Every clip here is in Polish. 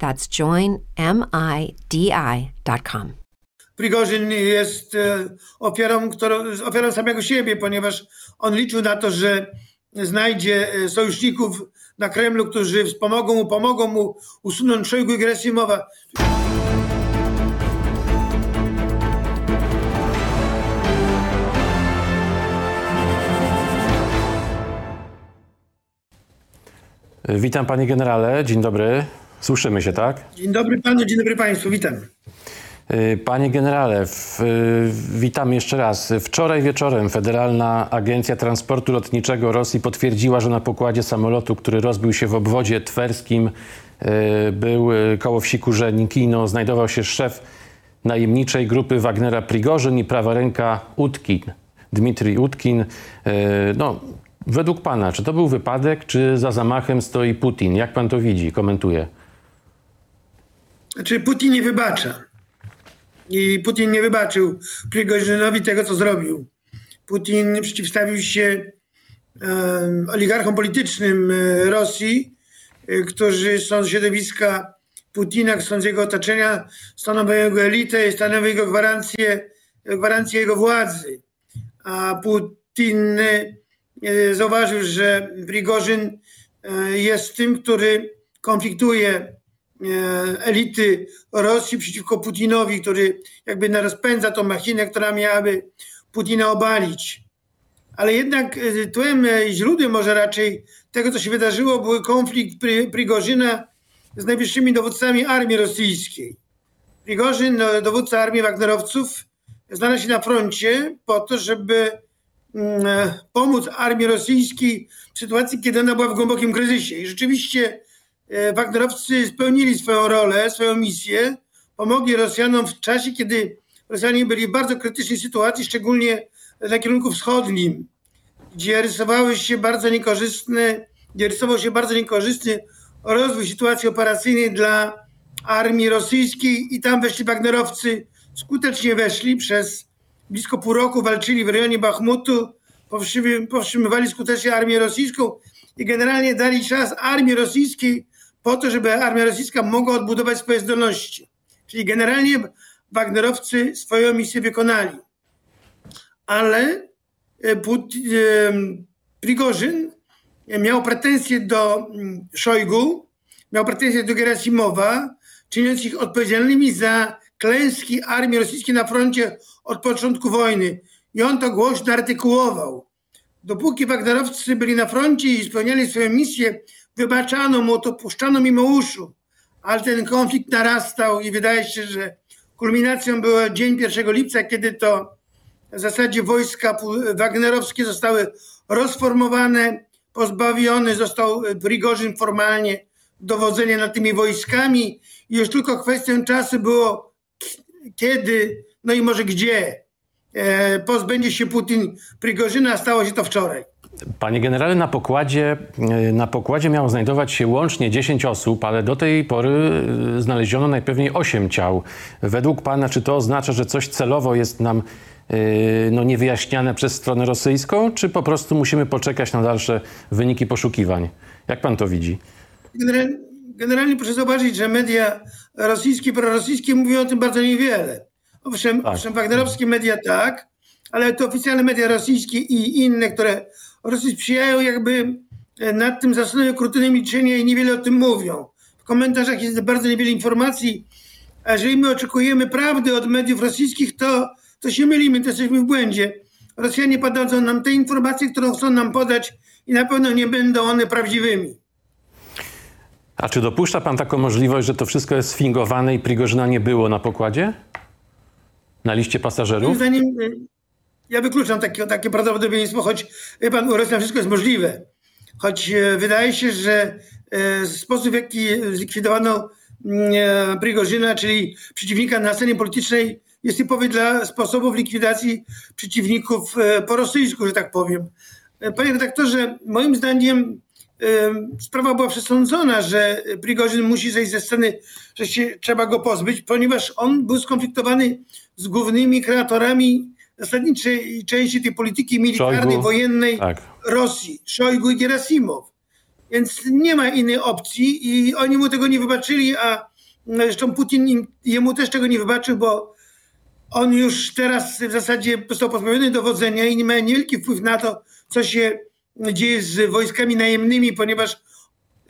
That's joinmidi.com. Prigorzyn jest e, ofiarą, którą, ofiarą samego siebie, ponieważ on liczył na to, że znajdzie e, sojuszników na Kremlu, którzy wspomogą mu, pomogą mu usunąć Szojgu i. Witam panie generale, dzień dobry. Słyszymy się, tak? Dzień dobry panu, dzień dobry państwu, witam. Y, panie generale, w, y, witam jeszcze raz. Wczoraj wieczorem Federalna Agencja Transportu Lotniczego Rosji potwierdziła, że na pokładzie samolotu, który rozbił się w obwodzie twerskim, y, był koło wsi Kurzenikino, znajdował się szef najemniczej grupy Wagnera Prigorzyn i prawa ręka Utkin, Dmitrij Utkin. No, według pana, czy to był wypadek, czy za zamachem stoi Putin? Jak pan to widzi, komentuje? Znaczy Putin nie wybacza. I Putin nie wybaczył Prigorzynowi tego, co zrobił. Putin przeciwstawił się oligarchom politycznym e, Rosji, e, którzy są z środowiska Putina, są z jego otoczenia, stanowią jego elitę stanowią jego gwarancję, gwarancję jego władzy. A Putin e, zauważył, że Prigorzyn jest tym, który konfliktuje E, elity Rosji przeciwko Putinowi, który jakby rozpędza tą machinę, która miałaby Putina obalić. Ale jednak e, tłem, e, źródłem może raczej tego, co się wydarzyło, był konflikt Prigorzyna z najwyższymi dowódcami armii rosyjskiej. Prigorzyn, no, dowódca armii Wagnerowców, znalazł się na froncie po to, żeby mm, pomóc armii rosyjskiej w sytuacji, kiedy ona była w głębokim kryzysie. I rzeczywiście E, Wagnerowcy spełnili swoją rolę, swoją misję, pomogli Rosjanom w czasie, kiedy Rosjanie byli w bardzo krytycznej sytuacji, szczególnie na kierunku wschodnim, gdzie rysowały się bardzo niekorzystne, gdzie rysował się bardzo niekorzystny rozwój sytuacji operacyjnej dla armii rosyjskiej i tam weszli Wagnerowcy, skutecznie weszli przez blisko pół roku, walczyli w rejonie Bachmutu, powstrzymywali skutecznie armię rosyjską i generalnie dali czas armii rosyjskiej po to, żeby armia rosyjska mogła odbudować swoje zdolności. Czyli generalnie Wagnerowcy swoją misję wykonali. Ale e, e, Prigorzyn miał pretensje do mm, Szojgu, miał pretensje do Gerasimowa, czyniąc ich odpowiedzialnymi za klęski armii rosyjskiej na froncie od początku wojny. I on to głośno artykułował. Dopóki Wagnerowcy byli na froncie i spełniali swoją misję, wybaczano mu to, puszczano mimo uszu, ale ten konflikt narastał i wydaje się, że kulminacją był dzień 1 lipca, kiedy to w zasadzie wojska wagnerowskie zostały rozformowane, pozbawiony został Prigorzyn formalnie dowodzenia nad tymi wojskami i już tylko kwestią czasu było kiedy, no i może gdzie e, pozbędzie się Putin Prigorzyna, stało się to wczoraj. Panie generale, na pokładzie, e, na pokładzie miało znajdować się łącznie 10 osób, ale do tej pory e, znaleziono najpewniej 8 ciał. Według pana, czy to oznacza, że coś celowo jest nam e, no, niewyjaśniane przez stronę rosyjską, czy po prostu musimy poczekać na dalsze wyniki poszukiwań? Jak pan to widzi? Generalnie, generalnie proszę zobaczyć, że media rosyjskie, prorosyjskie mówią o tym bardzo niewiele. Owszem, tak. owszem wagnerowskie media tak, ale to oficjalne media rosyjskie i inne, które Rosji sprzyjają jakby e, nad tym zastanawiają krutyny milczenia i niewiele o tym mówią. W komentarzach jest bardzo niewiele informacji, A jeżeli my oczekujemy prawdy od mediów rosyjskich, to, to się mylimy, to jesteśmy w błędzie. Rosjanie podadzą nam te informacje, które chcą nam podać i na pewno nie będą one prawdziwymi. A czy dopuszcza pan taką możliwość, że to wszystko jest sfingowane i Prigorzyna nie było na pokładzie? Na liście Moim pasażerów? zdaniem, y, ja wykluczam takie, takie prawdopodobieństwo, choć wie pan, u wszystko jest możliwe. Choć e, wydaje się, że e, sposób, w jaki zlikwidowano mm, e, Prigorzyna, czyli przeciwnika na scenie politycznej, jest typowy dla sposobów likwidacji przeciwników po rosyjsku, że tak powiem. Panie redaktorze, moim zdaniem sprawa była przesądzona, że Prigorzyn musi zejść ze sceny, że się trzeba go pozbyć, ponieważ on był skonfliktowany z głównymi kreatorami zasadniczej części tej polityki militarnej, Szojgu. wojennej Tak. Rosji, Szojgu i Gerasimow. Więc nie ma innej opcji i oni mu tego nie wybaczyli, a zresztą Putin im, jemu też tego nie wybaczył, bo on już teraz w zasadzie został pozbawiony dowodzenia i nie ma niewielki wpływ na to, co się dzieje z wojskami najemnymi, ponieważ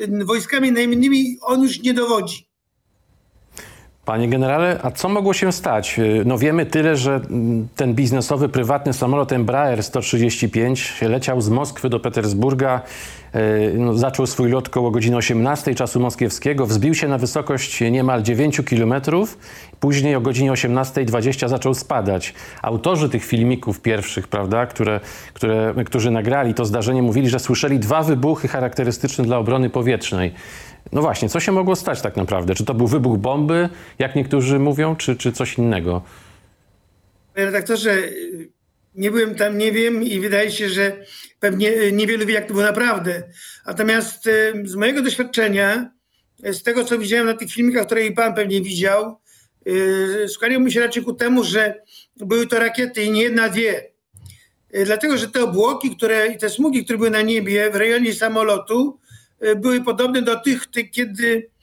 y, wojskami najemnymi on już nie dowodzi. Panie generale, a co mogło się stać? Yy, No wiemy tyle, że mm, ten biznesowy, prywatny samolot Embraer 135 leciał z Moskwy do Petersburga, no, zaczął swój lot koło godziny 18 czasu moskiewskiego, wzbił się na wysokość niemal 9 kilometrów, później o godzinie 18.20 zaczął spadać. Autorzy tych filmików pierwszych, prawda, które, które, którzy nagrali to zdarzenie, mówili, że słyszeli dwa wybuchy charakterystyczne dla obrony powietrznej. No właśnie, co się mogło stać tak naprawdę? Czy to był wybuch bomby, jak niektórzy mówią, czy, czy coś innego? Panie redaktorze, nie byłem tam, nie wiem i wydaje się, że pewnie y, niewielu wie, jak to było naprawdę. Natomiast y, z mojego doświadczenia, y, z tego, co widziałem na tych filmikach, które i pan pewnie widział, skłaniał mi się raczej ku temu, że były to rakiety i nie jedna, dwie. Dlatego, że te obłoki, które i te smugi, które były na niebie w rejonie samolotu, były podobne do tych, ty- kiedy e,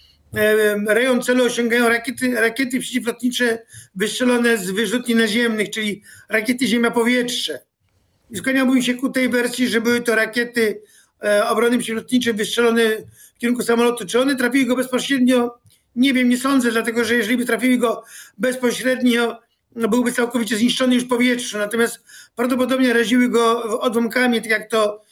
rejon celu osiągają rakiety, rakiety przeciwlotnicze wystrzelone z wyrzutni naziemnych, czyli rakiety ziemia-powietrze. I skłaniałbym się ku tej wersji, że były to rakiety e, obrony przeciwlotniczej wystrzelone w kierunku samolotu. Czy one trafiły go bezpośrednio? Nie wiem, nie sądzę, dlatego że jeżeli by trafiły go bezpośrednio, no byłby całkowicie zniszczony już w powietrzu. Natomiast prawdopodobnie raziły go odłamkami, tak jak to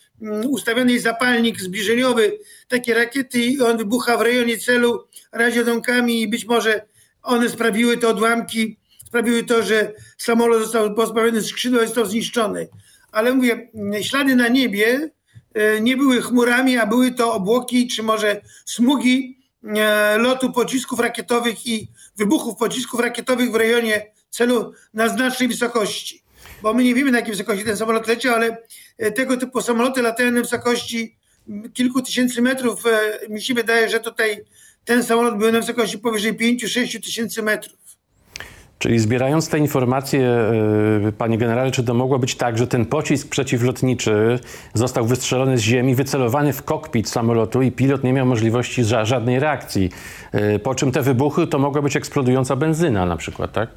ustawiony jest zapalnik zbliżeniowy, takie rakiety i on wybucha w rejonie celu, razi odłamkami i być może one sprawiły te odłamki, sprawiły to, że samolot został pozbawiony skrzydła i został zniszczony. Ale mówię, mm, ślady na niebie e, nie były chmurami, a były to obłoki, czy może smugi e, lotu pocisków rakietowych i wybuchów pocisków rakietowych w rejonie celu na znacznej wysokości. Bo my nie wiemy, na jakiej wysokości ten samolot leciał, ale e, tego typu samoloty latają na wysokości kilku tysięcy metrów. E, Mi się wydaje, że tutaj ten samolot był na wysokości powyżej 5-6 tysięcy metrów. Czyli zbierając te informacje, yy, panie generale, czy to mogło być tak, że ten pocisk przeciwlotniczy został wystrzelony z ziemi, wycelowany w kokpit samolotu i pilot nie miał możliwości ża- żadnej reakcji? Po czym te wybuchy to mogła być eksplodująca benzyna na przykład, tak?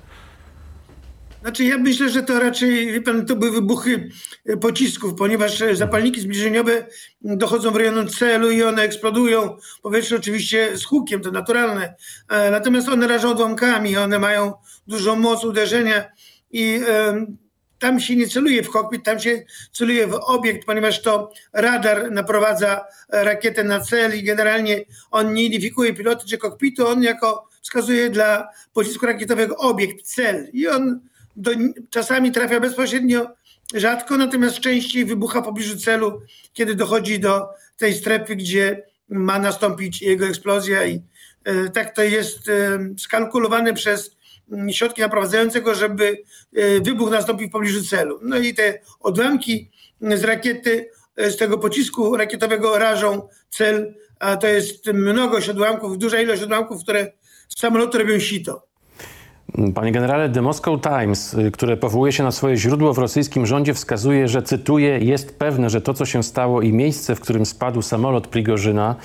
Znaczy ja myślę, że to raczej, pan, to były wybuchy e, pocisków, ponieważ e, zapalniki zbliżeniowe dochodzą w rejon celu i one eksplodują. Powietrze oczywiście z hukiem, to naturalne. E, Natomiast one rażą odłamkami, one mają dużą moc uderzenia i tam się nie celuje w kokpit, tam się celuje w obiekt, ponieważ to radar naprowadza rakietę na cel i generalnie on nie identyfikuje piloty czy kokpitu, on jako wskazuje dla pocisku rakietowego obiekt, cel i on do, czasami trafia bezpośrednio, rzadko, natomiast częściej wybucha w pobliżu celu, kiedy dochodzi do tej strefy, gdzie ma nastąpić jego eksplozja i e, tak to jest e, skalkulowane przez mm, środki naprowadzającego, żeby e, wybuch nastąpił w pobliżu celu. No i te odłamki z rakiety, e, z tego pocisku rakietowego rażą cel, a to jest mnogość odłamków, duża ilość odłamków, które z samolotu robią sito. Panie generale, The Moscow Times, y, które powołuje się na swoje źródło w rosyjskim rządzie, wskazuje, że, cytuję, jest pewne, że to, co się stało i miejsce, w którym spadł samolot Prigorzyna,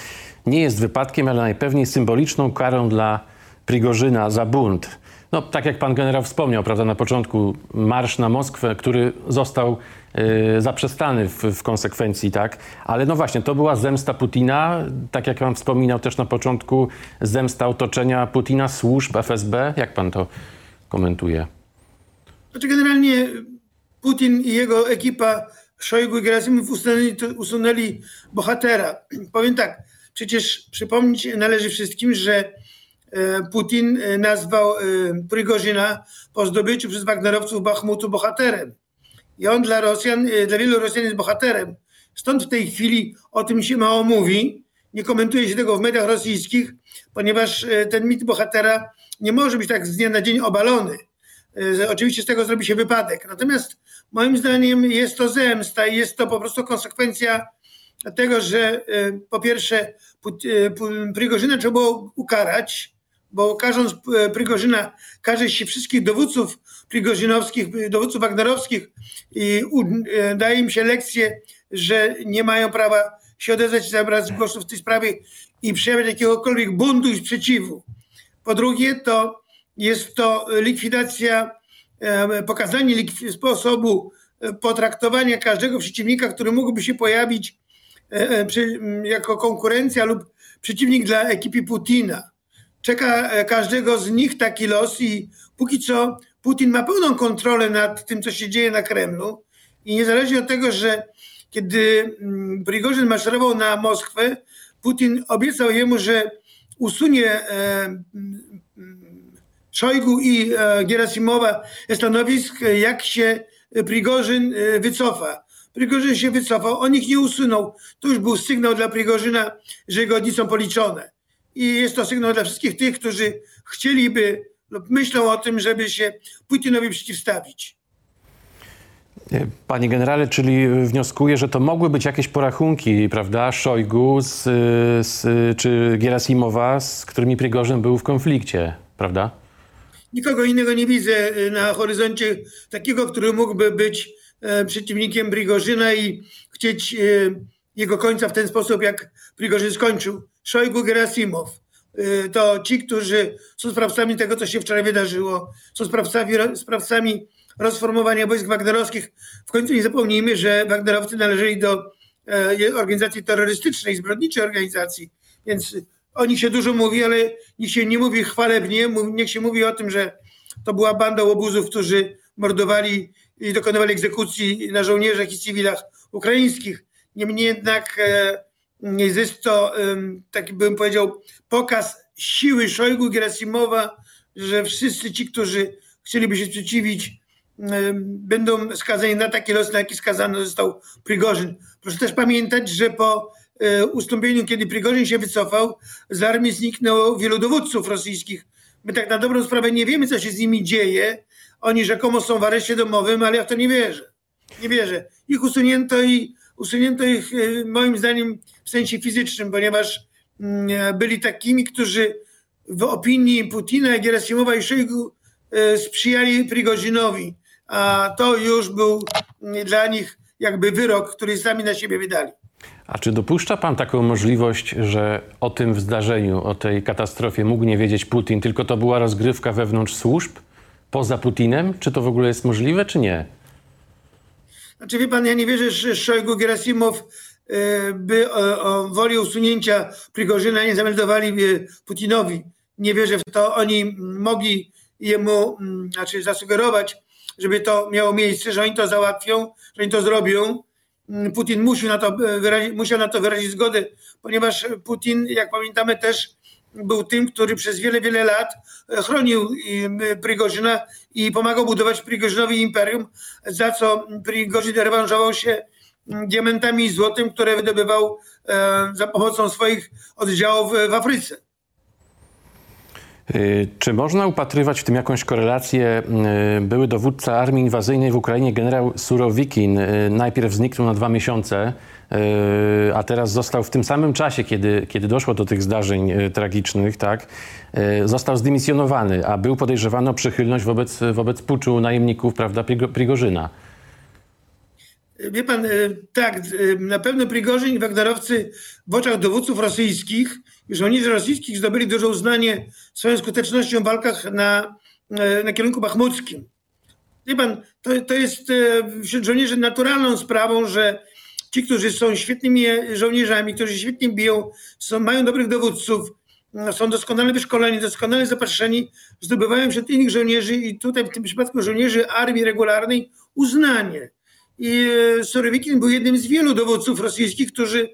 nie jest wypadkiem, ale najpewniej symboliczną karą dla Prigorzyna za bunt. No, tak jak pan generał wspomniał, prawda, na początku marsz na Moskwę, który został zaprzestany w, w, konsekwencji, tak? Ale no właśnie, to była zemsta Putina, tak jak pan wspominał też na początku, zemsta otoczenia Putina, służb FSB. Jak pan to komentuje? Znaczy generalnie Putin i jego ekipa Szojgu i Gerasimow usunęli, usunęli bohatera. Powiem tak, przecież przypomnieć należy wszystkim, że E, Putin e, nazwał e, Prigorzyna po zdobyciu przez Wagnerowców Bachmutu bohaterem. I on dla Rosjan, dla wielu Rosjan jest bohaterem. Stąd w tej chwili o tym się mało mówi. Nie komentuje się tego w mediach rosyjskich, ponieważ ten mit bohatera nie może być tak z dnia na dzień obalony. Oczywiście z tego zrobi się wypadek. Natomiast moim zdaniem jest to zemsta i jest to po prostu konsekwencja tego, że po pierwsze Prigorzyna trzeba było ukarać, bo karząc Prigorzyna, każe się wszystkich dowódców prigorzynowskich, dowódców wagnerowskich i e, daje im się lekcję, że nie mają prawa się odezwać i zabrać głosu w tej sprawie i przejawiać jakiegokolwiek buntu i sprzeciwu. Po drugie, to jest to likwidacja, e, pokazanie sposobu potraktowania każdego przeciwnika, który mógłby się pojawić jako konkurencja lub przeciwnik dla ekipy Putina czeka e, każdego z nich taki los i póki co Putin ma pełną kontrolę nad tym, co się dzieje na Kremlu i niezależnie od tego, że kiedy mm, Prigorzyn maszerował na Moskwę, Putin obiecał jemu, że usunie e, mm, Szojgu i e, Gerasimowa stanowisk, jak się Prigorzyn wycofa. Prigorzyn się wycofał, on ich nie usunął. To już był sygnał dla Prigorzyna, że jego dni są policzone i jest to sygnał dla wszystkich tych, którzy chcieliby lub myślą o tym, żeby się Putinowi przeciwstawić. Panie generale, czyli wnioskuję, że to mogły być jakieś porachunki, prawda, Szojgu z, z, czy Gerasimowa, z którymi Prigorzyn był w konflikcie, prawda? Nikogo innego nie widzę na horyzoncie takiego, który mógłby być e, przeciwnikiem Prigorzyna i chcieć e, jego końca w ten sposób, jak Prigorzyn skończył. Szojgu Gerasimow. Y, to ci, którzy są sprawcami tego, co się wczoraj wydarzyło, są sprawcami, sprawcami rozformowania wojsk wagnerowskich. W końcu nie zapomnijmy, że Wagnerowcy należeli do e, organizacji terrorystycznej, zbrodniczej organizacji, więc o nich się dużo mówi, ale niech się nie mówi chwalebnie, niech się mówi o tym, że to była banda łobuzów, którzy mordowali i dokonywali egzekucji na żołnierzach i cywilach ukraińskich. Niemniej jednak e, jest to, taki bym powiedział, pokaz siły Szojgu Gerasimowa, że wszyscy ci, którzy chcieliby się sprzeciwić, będą skazani na taki los, na jaki skazany został Prigorzyn. Proszę też pamiętać, że po e, ustąpieniu, kiedy Prigorzyn się wycofał, z armii zniknęło wielu dowódców rosyjskich. My tak na dobrą sprawę nie wiemy, co się z nimi dzieje. Oni rzekomo są w areszcie domowym, ale ja w to nie wierzę. Nie wierzę. Ich usunięto i usunięto ich e, moim zdaniem w sensie fizycznym, ponieważ mm, byli takimi, którzy w opinii Putina, Gerasimowa i Szojgu e, sprzyjali Prigozinowi, a to już był mm, dla nich jakby wyrok, który sami na siebie wydali. A czy dopuszcza pan taką możliwość, że o tym zdarzeniu, o tej katastrofie mógł nie wiedzieć Putin, tylko to była rozgrywka wewnątrz służb, poza Putinem? Czy to w ogóle jest możliwe, czy nie? Znaczy wie pan, ja nie wierzę, że Szojgu Gerasimow by o, o woli usunięcia Prigorzyna nie zameldowali e, Putinowi. Nie wierzę w to. Oni mogli jemu mm, znaczy zasugerować, żeby to miało miejsce, że oni to załatwią, że oni to zrobią. Mm, Putin musiał na to e, wyrazić, musiał na to wyrazić zgodę, ponieważ Putin, jak pamiętamy, też był tym, który przez wiele, wiele lat e, chronił Prigorzyna i pomagał budować Prigorzynowi imperium, za co Prigorzyn rewanżował się diamentami i złotem, które wydobywał e, za pomocą swoich oddziałów w Afryce. Y, czy można upatrywać w tym jakąś korelację? Były dowódca armii inwazyjnej w Ukrainie, generał Surowikin, najpierw zniknął na dwa miesiące, a teraz został w tym samym czasie, kiedy, kiedy doszło do tych zdarzeń tragicznych, tak, został zdymisjonowany, a był podejrzewany o przychylność wobec, wobec puczu najemników, prawda, Prigorzyna. Wie pan, tak, na pewno Prigorzyn i Wagnerowcy w oczach dowódców rosyjskich żołnierzy rosyjskich zdobyli duże uznanie swoją skutecznością w walkach na na kierunku bachmuckim. Wie pan, to, to jest wśród żołnierzy naturalną sprawą, że ci, którzy są świetnymi żołnierzami, którzy świetnie biją, są, mają dobrych dowódców, są doskonale wyszkoleni, doskonale zapatrzeni, zdobywają wśród innych żołnierzy i tutaj w tym przypadku żołnierzy armii regularnej uznanie. I e, Surowikin był jednym z wielu dowódców rosyjskich, którzy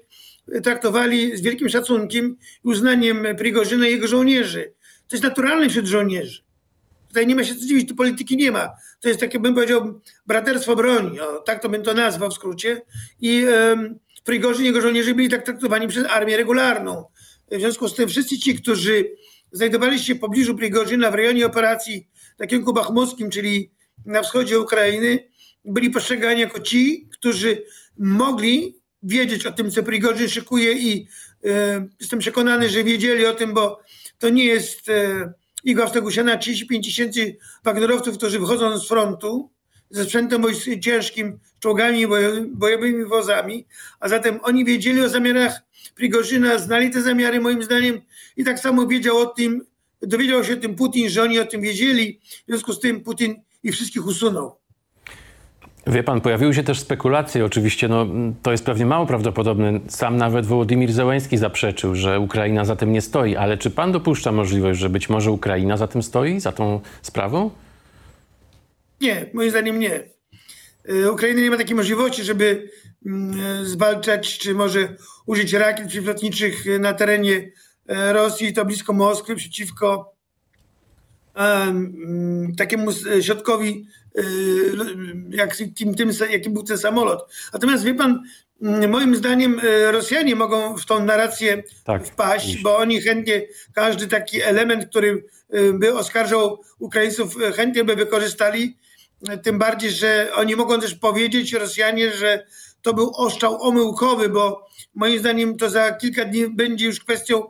traktowali z wielkim szacunkiem i uznaniem Prigorzyna i jego żołnierzy. To jest naturalne wśród żołnierzy. Tutaj nie ma się co dziwić, tu polityki nie ma. To jest takie, bym powiedział, braterstwo broni, o, tak to bym to nazwał w skrócie. I um, Prigorzyn i jego żołnierze byli tak traktowani przez armię regularną. W związku z tym wszyscy ci, którzy znajdowali się w pobliżu Prigorzyna w rejonie operacji na kierunku bachmuckim, czyli na wschodzie Ukrainy, byli postrzegani jako ci, którzy mogli wiedzieć o tym, co Prigorzyn szykuje i e, jestem przekonany, że wiedzieli o tym, bo to nie jest e, Igor Stegusiana 35 tysięcy wagnerowców, którzy wychodzą z frontu ze sprzętem ciężkim, czołgami, bojowymi wozami, a zatem oni wiedzieli o zamiarach Prigorzyna, znali te zamiary moim zdaniem i tak samo wiedział o tym, dowiedział się o tym Putin, że oni o tym wiedzieli, w związku z tym Putin ich wszystkich usunął. Wie pan, pojawiły się też spekulacje, oczywiście no, to jest pewnie mało prawdopodobne. Sam nawet Wołodymir Zełenski zaprzeczył, że Ukraina za tym nie stoi. Ale czy pan dopuszcza możliwość, że być może Ukraina za tym stoi, za tą sprawą? Nie, moim zdaniem nie. E, Ukraina nie ma takiej możliwości, żeby mm, zwalczać, czy może użyć rakiet przeciwlotniczych na terenie e, Rosji, to blisko Moskwy, przeciwko takiemu środkowi Y, jak, tym, tym, jaki był ten samolot. Natomiast wie pan, mm, moim zdaniem y, Rosjanie mogą w tą narrację tak, wpaść, iść. bo oni chętnie, każdy taki element, który by oskarżał Ukraińców, chętnie by wykorzystali. Tym bardziej, że oni mogą też powiedzieć, Rosjanie, że to był ostrzał omyłkowy, bo moim zdaniem to za kilka dni będzie już kwestią,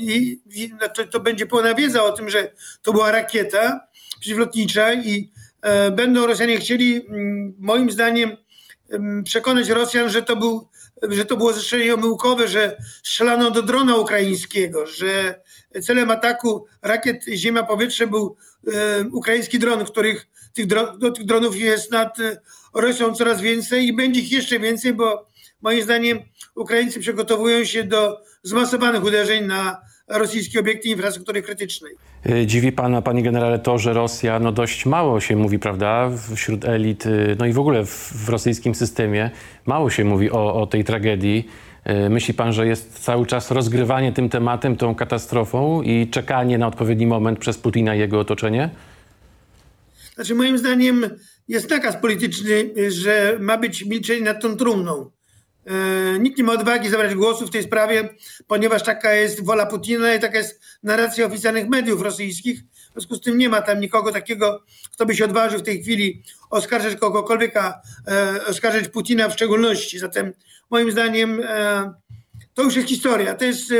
i, i, to, to będzie pełna wiedza o tym, że to była rakieta przeciwlotnicza i E, będą Rosjanie chcieli, mm, moim zdaniem, przekonać Rosjan, że to, był, że to było zestrzelenie omyłkowe, że strzelano do drona ukraińskiego, że celem ataku rakiet ziemia-powietrze był e, ukraiński dron, których tych, dron, tych dronów jest nad e, Rosją coraz więcej i będzie ich jeszcze więcej, bo moim zdaniem Ukraińcy przygotowują się do zmasowanych uderzeń na rosyjskie obiekty infrastruktury krytycznej. Y, dziwi pana, panie generale, to, że Rosja no dość mało się mówi, prawda, wśród elit, y, no i w ogóle w, w rosyjskim systemie mało się mówi o, o tej tragedii. Y, myśli pan, że jest cały czas rozgrywanie tym tematem, tą katastrofą i czekanie na odpowiedni moment przez Putina i jego otoczenie? Znaczy, moim zdaniem jest nakaz polityczny, że ma być milczenie nad tą trumną. E, nikt nie ma odwagi zabrać głosu w tej sprawie, ponieważ taka jest wola Putina i taka jest narracja oficjalnych mediów rosyjskich. W związku z tym nie ma tam nikogo takiego, kto by się odważył w tej chwili oskarżać kogokolwiek, a e, oskarżać Putina w szczególności. Zatem moim zdaniem e, to już jest historia. To jest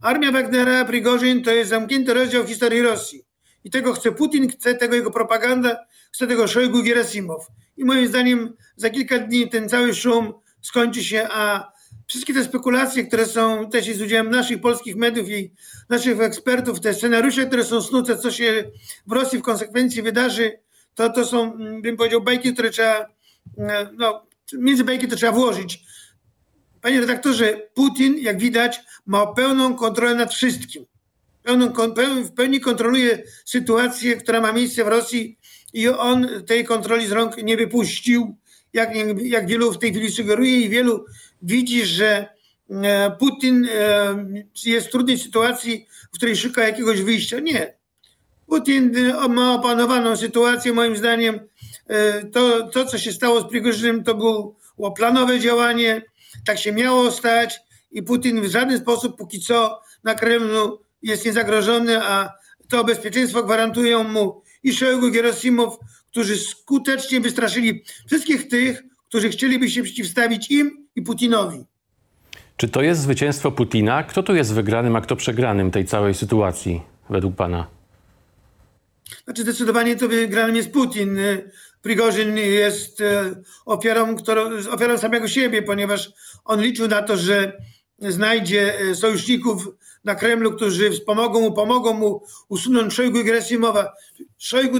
armia Wagnera, Prigorzyn, to jest zamknięty rozdział historii Rosji. I tego chce Putin, chce tego jego propaganda, chce tego Szojgu Gerasimow. I moim zdaniem za kilka dni ten cały szum skończy się, a wszystkie te spekulacje, które są też z udziałem naszych polskich mediów i naszych ekspertów, te scenariusze, które są snute, co się w Rosji w konsekwencji wydarzy, to, to są, bym powiedział, bajki, które trzeba, no, między bajki to trzeba włożyć. Panie redaktorze, Putin, jak widać, ma pełną kontrolę nad wszystkim. Pełną, w pełni kontroluje sytuację, która ma miejsce w Rosji i on tej kontroli z rąk nie wypuścił jak, jak wielu w tej chwili sugeruje i wielu widzi, że e, Putin e, jest w trudnej sytuacji, w której szuka jakiegoś wyjścia. Nie. Putin e, ma opanowaną sytuację, moim zdaniem. To, to co się stało z Prigorzynem, to było planowe działanie, tak się miało stać i Putin w żaden sposób póki co na Kremlu jest niezagrożony, a to bezpieczeństwo gwarantują mu i Szojgu, Gerasimow, którzy skutecznie wystraszyli wszystkich tych, którzy chcieliby się przeciwstawić im i Putinowi. Czy to jest zwycięstwo Putina? Kto tu jest wygranym, a kto przegranym tej całej sytuacji, według pana? Znaczy zdecydowanie to wygranym jest Putin. Prigorzyn jest e, ofiarą, którą, ofiarą samego siebie, ponieważ on liczył na to, że znajdzie e, sojuszników na Kremlu, którzy wspomogą mu, pomogą mu usunąć Szojgu i Gerasimowa. Szojgu,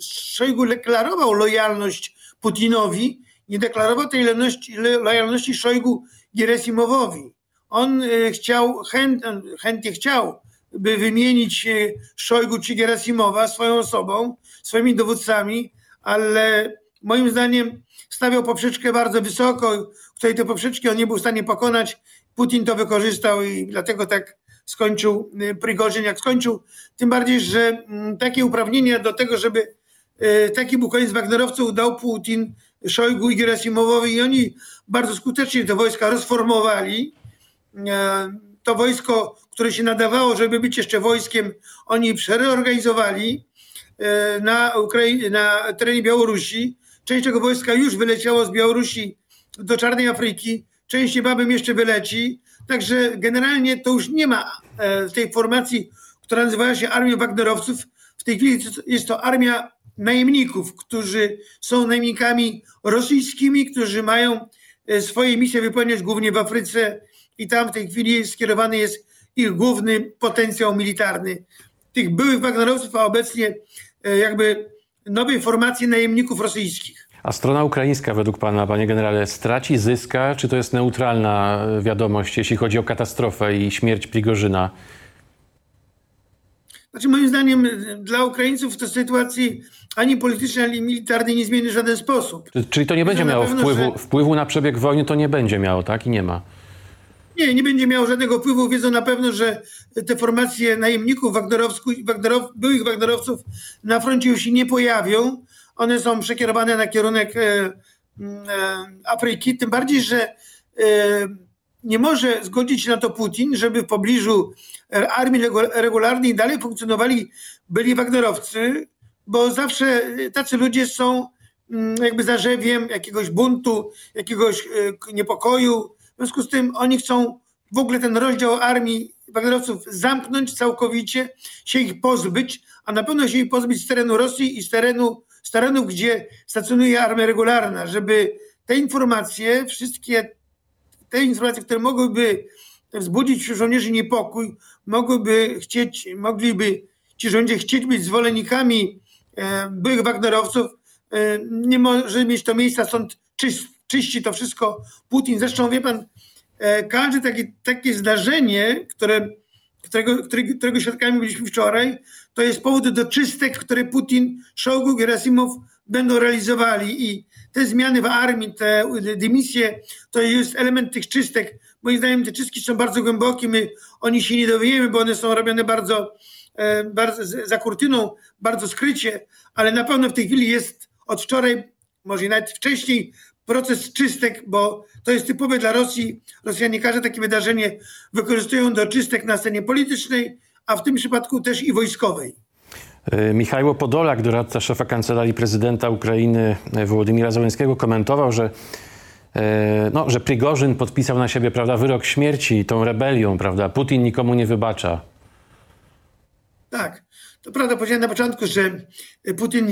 Szojgu deklarował lojalność Putinowi, nie deklarował tej lojalności, lojalności Szojgu Geresimowowi. On e, chciał, chęt, chętnie chciał, by wymienić e, Szojgu czy Gerasimowa swoją osobą, swoimi dowódcami, ale moim zdaniem stawiał poprzeczkę bardzo wysoko, której te poprzeczki on nie był w stanie pokonać. Putin to wykorzystał i dlatego tak skończył y, Prigorzyn, jak skończył. Tym bardziej, że mm, takie uprawnienia do tego, żeby y, taki był koniec Wagnerowców dał Putin Szojgu i Gerasimowowi i oni bardzo skutecznie te wojska rozformowali. E, to wojsko, które się nadawało, żeby być jeszcze wojskiem, oni przereorganizowali na, Ukrai- na terenie Białorusi. Część tego wojska już wyleciało z Białorusi do Czarnej Afryki, część niebawem jeszcze wyleci. Także generalnie to już nie ma e, tej formacji, która nazywa się Armią Wagnerowców. W tej chwili jest to armia najemników, którzy są najemnikami rosyjskimi, którzy mają e, swoje misje wypełniać głównie w Afryce i tam w tej chwili skierowany jest ich główny potencjał militarny. Tych byłych Wagnerowców, a obecnie e, jakby nowej formacji najemników rosyjskich. A strona ukraińska według Pana, Panie Generale, straci, zyska, czy to jest neutralna wiadomość, jeśli chodzi o katastrofę i śmierć Prigorzyna? Znaczy moim zdaniem dla Ukraińców to sytuacji ani politycznej, ani militarnej nie zmieni w żaden sposób. Czyli to nie będzie miało pewno, wpływu, że... wpływu na przebieg wojny, to nie będzie miało, tak? I nie ma. Nie, nie będzie miało żadnego wpływu. Wiedzą na pewno, że te formacje najemników Wagnerow, byłych Wagnerowców na froncie już się nie pojawią. One są przekierowane na kierunek e, e, Afryki, tym bardziej, że e, nie może zgodzić się na to Putin, żeby w pobliżu armii regularnej dalej funkcjonowali byli Wagnerowcy, bo zawsze tacy ludzie są mm, jakby zarzewiem jakiegoś buntu, jakiegoś niepokoju. Związku z tym oni chcą w ogóle ten rozdział armii Wagnerowców zamknąć całkowicie, się ich pozbyć, a na pewno się ich pozbyć z terenu Rosji i z terenu z terenów, gdzie stacjonuje armia regularna, żeby te informacje, wszystkie te informacje, które mogłyby wzbudzić wśród żołnierzy niepokój, mogłyby chcieć, mogliby ci żołnierze chcieć być zwolennikami e, byłych Wagnerowców, e, nie może mieć to miejsca, stąd czyś, czyści to wszystko Putin. Zresztą wie pan, e, każde takie, takie zdarzenie, które którego, którego, którego świadkami byliśmy wczoraj, to jest powód do czystek, które Putin, Szojgu, Gerasimow będą realizowali i te zmiany w armii, te dymisje, to jest element tych czystek. Moim zdaniem te czystki są bardzo głębokie, my o nich się nie dowiemy, bo one są robione bardzo, e, bardzo za kurtyną, bardzo skrycie, ale na pewno w tej chwili jest od wczoraj, może nawet wcześniej, proces czystek, bo to jest typowe dla Rosji. Rosjanie każde takie wydarzenie wykorzystują do czystek na scenie politycznej, a w tym przypadku też i wojskowej. E, Michał Podolak, doradca szefa Kancelarii Prezydenta Ukrainy e, Wołodymira Załęskiego, komentował, że, e, no, że Prigorzyn podpisał na siebie prawda, wyrok śmierci tą rebelią. Prawda? Putin nikomu nie wybacza. Tak. To prawda, powiedziałem na początku, że Putin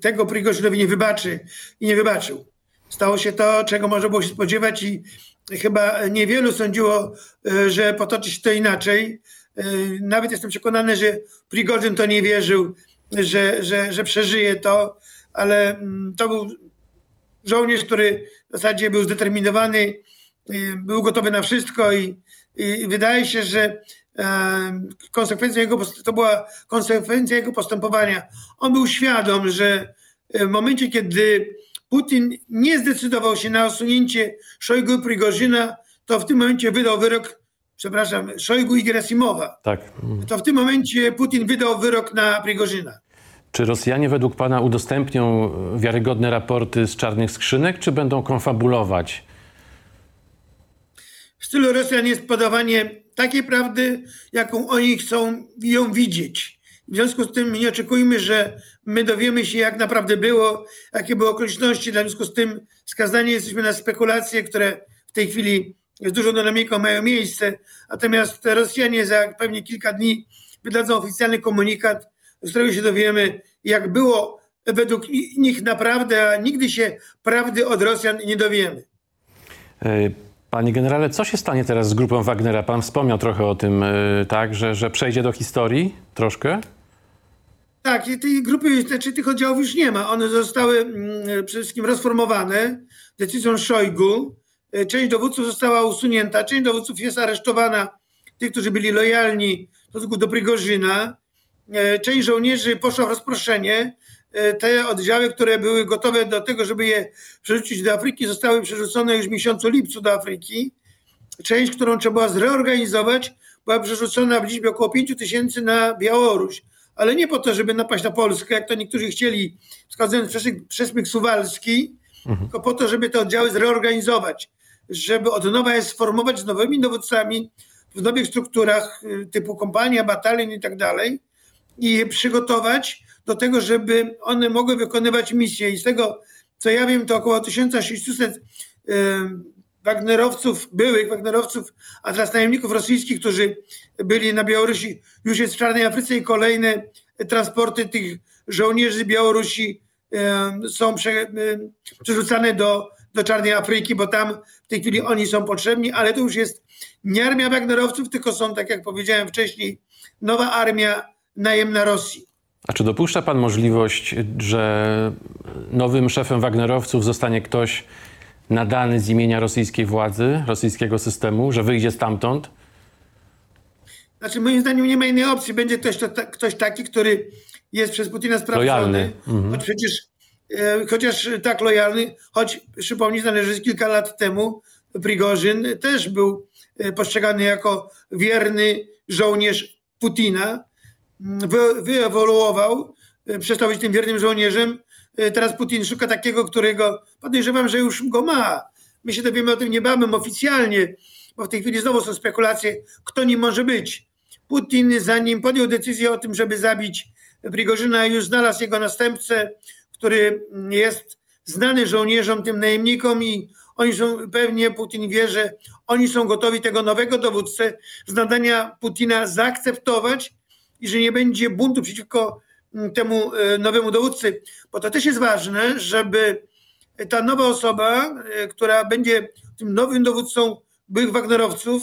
tego Prigorzynowi nie wybaczy i nie wybaczył. Stało się to, czego można było się spodziewać i chyba niewielu sądziło, e, że potoczy się to inaczej. E, nawet jestem przekonany, że Prigorzyn to nie wierzył, że, że, że przeżyje to, ale mm, to był żołnierz, który w zasadzie był zdeterminowany, był gotowy na wszystko i, i wydaje się, że e, konsekwencją jego, to była konsekwencja jego postępowania. On był świadom, że w momencie, kiedy Putin nie zdecydował się na osunięcie Szojgu i Prigorzyna, to w tym momencie wydał wyrok, przepraszam, Szojgu i Gerasimowa. Tak. To w tym momencie Putin wydał wyrok na Prigorzyna. Czy Rosjanie według Pana udostępnią wiarygodne raporty z czarnych skrzynek, czy będą konfabulować? W stylu Rosjan jest podawanie takiej prawdy, jaką oni chcą ją widzieć. W związku z tym nie oczekujmy, że my dowiemy się, jak naprawdę było, jakie były okoliczności. W związku z tym skazani jesteśmy na spekulacje, które w tej chwili z dużą dynamiką mają miejsce. Natomiast Rosjanie za pewnie kilka dni wydadzą oficjalny komunikat, z którego się dowiemy, jak było według nich naprawdę, a nigdy się prawdy od Rosjan nie dowiemy. E, Panie generale, co się stanie teraz z grupą Wagnera? Pan wspomniał trochę o tym, y, tak, że, że przejdzie do historii troszkę? Tak, tej grupy, znaczy tych oddziałów już nie ma. One zostały mm, przede wszystkim rozformowane decyzją Szojgu. E, część dowódców została usunięta, część dowódców jest aresztowana, tych, którzy byli lojalni w stosunku do Prigorzyna. E, część żołnierzy poszła w rozproszenie. E, te oddziały, które były gotowe do tego, żeby je przerzucić do Afryki, zostały przerzucone już w miesiącu lipcu do Afryki. Część, którą trzeba zreorganizować, była przerzucona w liczbie około 5 tysięcy na Białoruś. Ale nie po to, żeby napaść na Polskę, jak to niektórzy chcieli, wskazując przesmyk suwalski, mhm. tylko po to, żeby te oddziały zreorganizować, żeby od nowa je sformować z nowymi dowódcami w nowych strukturach y, typu kompania, batalion i tak dalej i je przygotować do tego, żeby one mogły wykonywać misje. I z tego, co ja wiem, to około 1600 y, Wagnerowców, byłych Wagnerowców, a teraz najemników rosyjskich, którzy byli na Białorusi, już jest w Czarnej Afryce i kolejne transporty tych żołnierzy Białorusi są przerzucane do, do Czarnej Afryki, bo tam w tej chwili oni są potrzebni, ale to już jest nie armia Wagnerowców, tylko są, tak jak powiedziałem wcześniej, nowa armia najemna Rosji. A czy dopuszcza pan możliwość, że nowym szefem Wagnerowców zostanie ktoś nadany z imienia rosyjskiej władzy, rosyjskiego systemu, że wyjdzie stamtąd? Znaczy, moim zdaniem nie ma innej opcji. Będzie ktoś, to, ktoś taki, który jest przez Putina sprawdzony. Lojalny. Mhm. Choć przecież, e, chociaż tak lojalny, choć przypomnieć należy, że kilka lat temu Prigorzyn też był e, postrzegany jako wierny żołnierz Putina. Wy, wyewoluował, e, przestał być tym wiernym żołnierzem. E, teraz Putin szuka takiego, którego podejrzewam, że już go ma. My się dowiemy o tym niebawem oficjalnie, bo w tej chwili znowu są spekulacje, kto nim może być. Putin, zanim podjął decyzję o tym, żeby zabić Prigorzyna, już znalazł jego następcę, który jest znany żołnierzom, tym najemnikom i oni są, pewnie Putin wie, że oni są gotowi tego nowego dowódcę z nadania Putina zaakceptować i że nie będzie buntu przeciwko temu e, nowemu dowódcy. Bo to też jest ważne, żeby ta nowa osoba, e, która będzie tym nowym dowódcą byłych Wagnerowców,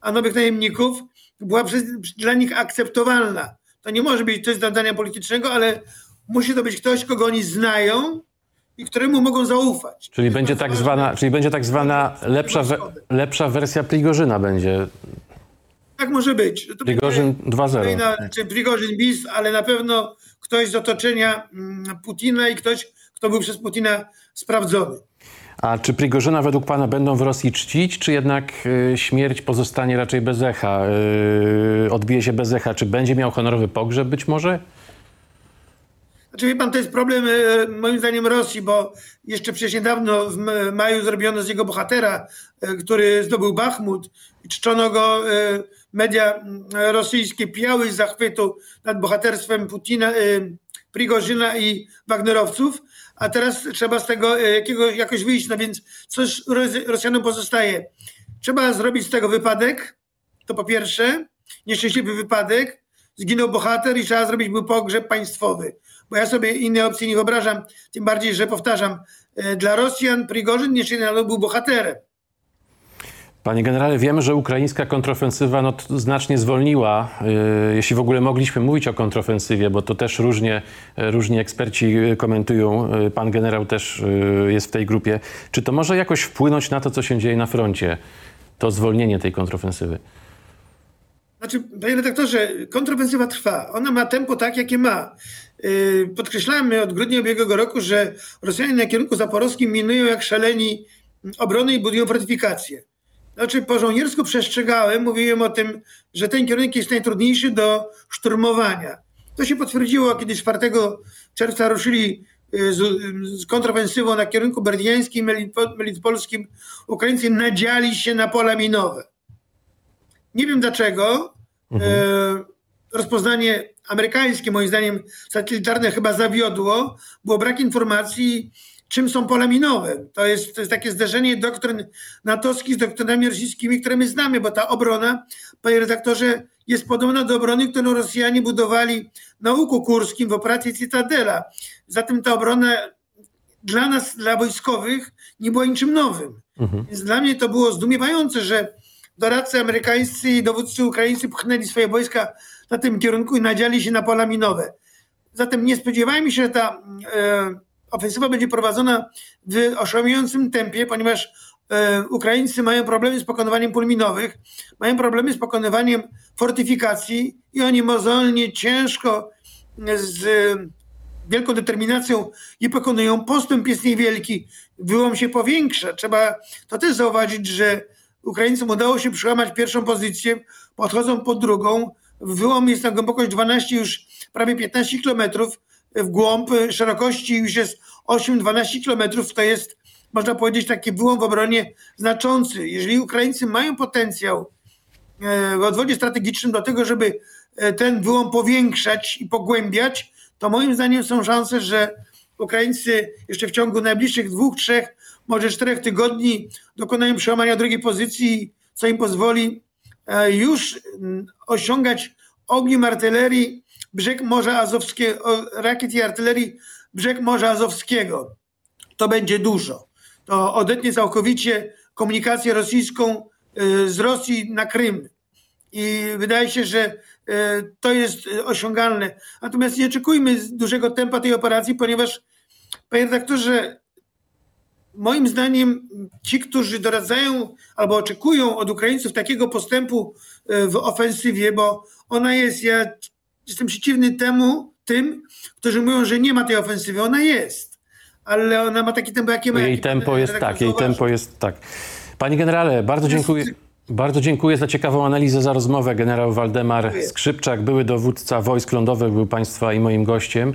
a nowych najemników, była przez, dla nich akceptowalna. To nie może być coś zadania politycznego, ale musi to być ktoś, kogo oni znają i któremu mogą zaufać. Czyli będzie tak zwana, czyli będzie tak zwana lepsza, we, lepsza wersja Prigorzyna będzie. Tak może być. To Prigorzyn 2.0. Czy Prigorzyn bis, ale na pewno ktoś z otoczenia mm, Putina i ktoś, kto był przez Putina sprawdzony. A czy Prigorzyna według pana będą w Rosji czcić, czy jednak y, śmierć pozostanie raczej bez echa? Y, odbije się bez echa. Czy będzie miał honorowy pogrzeb być może? Znaczy, wie pan, to jest problem y, moim zdaniem Rosji, bo jeszcze przecież niedawno w maju zrobiono z jego bohatera, który zdobył Bachmut i czczono go, media rosyjskie pijały z zachwytu nad bohaterstwem Putina, Prigorzyna i Wagnerowców, a teraz trzeba z tego e, jakiego, jakoś wyjść, no więc coś Rosjanom pozostaje. Trzeba zrobić z tego wypadek, to po pierwsze, nieszczęśliwy wypadek, zginął bohater i trzeba zrobić był pogrzeb państwowy. Bo ja sobie innej opcji nie wyobrażam, tym bardziej, że powtarzam, e, dla Rosjan Prigorzyn nieszczęśliwy był bohaterem. Panie generale, wiemy, że ukraińska kontrofensywa no, znacznie zwolniła, yy, jeśli w ogóle mogliśmy mówić o kontrofensywie, bo to też różnie, różni eksperci komentują. Yy, pan generał też jest w tej grupie. Czy to może jakoś wpłynąć na to, co się dzieje na froncie, to zwolnienie tej kontrofensywy? Znaczy, panie redaktorze, kontrofensywa trwa. Ona ma tempo tak, jakie ma. Yy, podkreślamy od grudnia ubiegłego roku, że Rosjanie na kierunku zaporowskim minują jak szaleni obrony i budują fortyfikacje. Znaczy po żołniersku przestrzegałem, mówiłem o tym, że ten kierunek jest najtrudniejszy do szturmowania. To się potwierdziło, kiedy 4 czerwca ruszyli y, z, z kontrofensywą na kierunku berdiańskim, melitopolskim. Ukraińcy nadziali się na pola minowe. Nie wiem dlaczego. Mhm. E, rozpoznanie amerykańskie, moim zdaniem satelitarne, chyba zawiodło. Było brak informacji, czym są pola minowe. To jest, to jest takie zderzenie doktryn natowskich z doktrynami rosyjskimi, które my znamy, bo ta obrona, panie redaktorze, jest podobna do obrony, którą Rosjanie budowali na Łuku Kurskim w operacji Cytadela. Zatem ta obrona dla nas, dla wojskowych, nie była niczym nowym. Mhm. Więc dla mnie to było zdumiewające, że doradcy amerykańscy i dowódcy ukraińscy pchnęli swoje wojska na tym kierunku i nadziali się na pola minowe. Zatem nie spodziewajmy się, że ta e, ofensywa będzie prowadzona w oszałamiającym tempie, ponieważ e, Ukraińcy mają problemy z pokonywaniem pól minowych, mają problemy z pokonywaniem fortyfikacji i oni mozolnie, ciężko, z wielką determinacją je pokonują. Postęp jest niewielki, wyłom się powiększa. Trzeba to też zauważyć, że Ukraińcom udało się przełamać pierwszą pozycję, podchodzą pod drugą. Wyłom jest na głębokość 12, już prawie 15 kilometrów. W głąb szerokości już jest 8-12 kilometrów. To jest, można powiedzieć, taki wyłom w obronie znaczący. Jeżeli Ukraińcy mają potencjał e, w odwodzie strategicznym do tego, żeby e, ten wyłom powiększać i pogłębiać, to moim zdaniem są szanse, że Ukraińcy jeszcze w ciągu najbliższych dwóch, trzech, może czterech tygodni dokonają przełamania drugiej pozycji, co im pozwoli e, już mm, osiągać ogniem artylerii brzeg Morza Azowskiego, rakiet i artylerii brzeg Morza Azowskiego. To będzie dużo. To odetnie całkowicie komunikację rosyjską e, z Rosji na Krym. I wydaje się, że e, to jest osiągalne. Natomiast nie oczekujmy dużego tempa tej operacji, ponieważ, panie redaktorze, moim zdaniem ci, którzy doradzają albo oczekują od Ukraińców takiego postępu e, w ofensywie, bo ona jest, ja jestem przeciwny temu, tym, którzy mówią, że nie ma tej ofensywy. Ona jest, ale ona ma takie tempo, jakie ma. Jej tempo jest tak, jej tempo jest tak. Panie generale, bardzo dziękuję. Bardzo dziękuję za ciekawą analizę, za rozmowę. Generał Waldemar. Skrzypczak, były dowódca wojsk lądowych, był Państwa i moim gościem.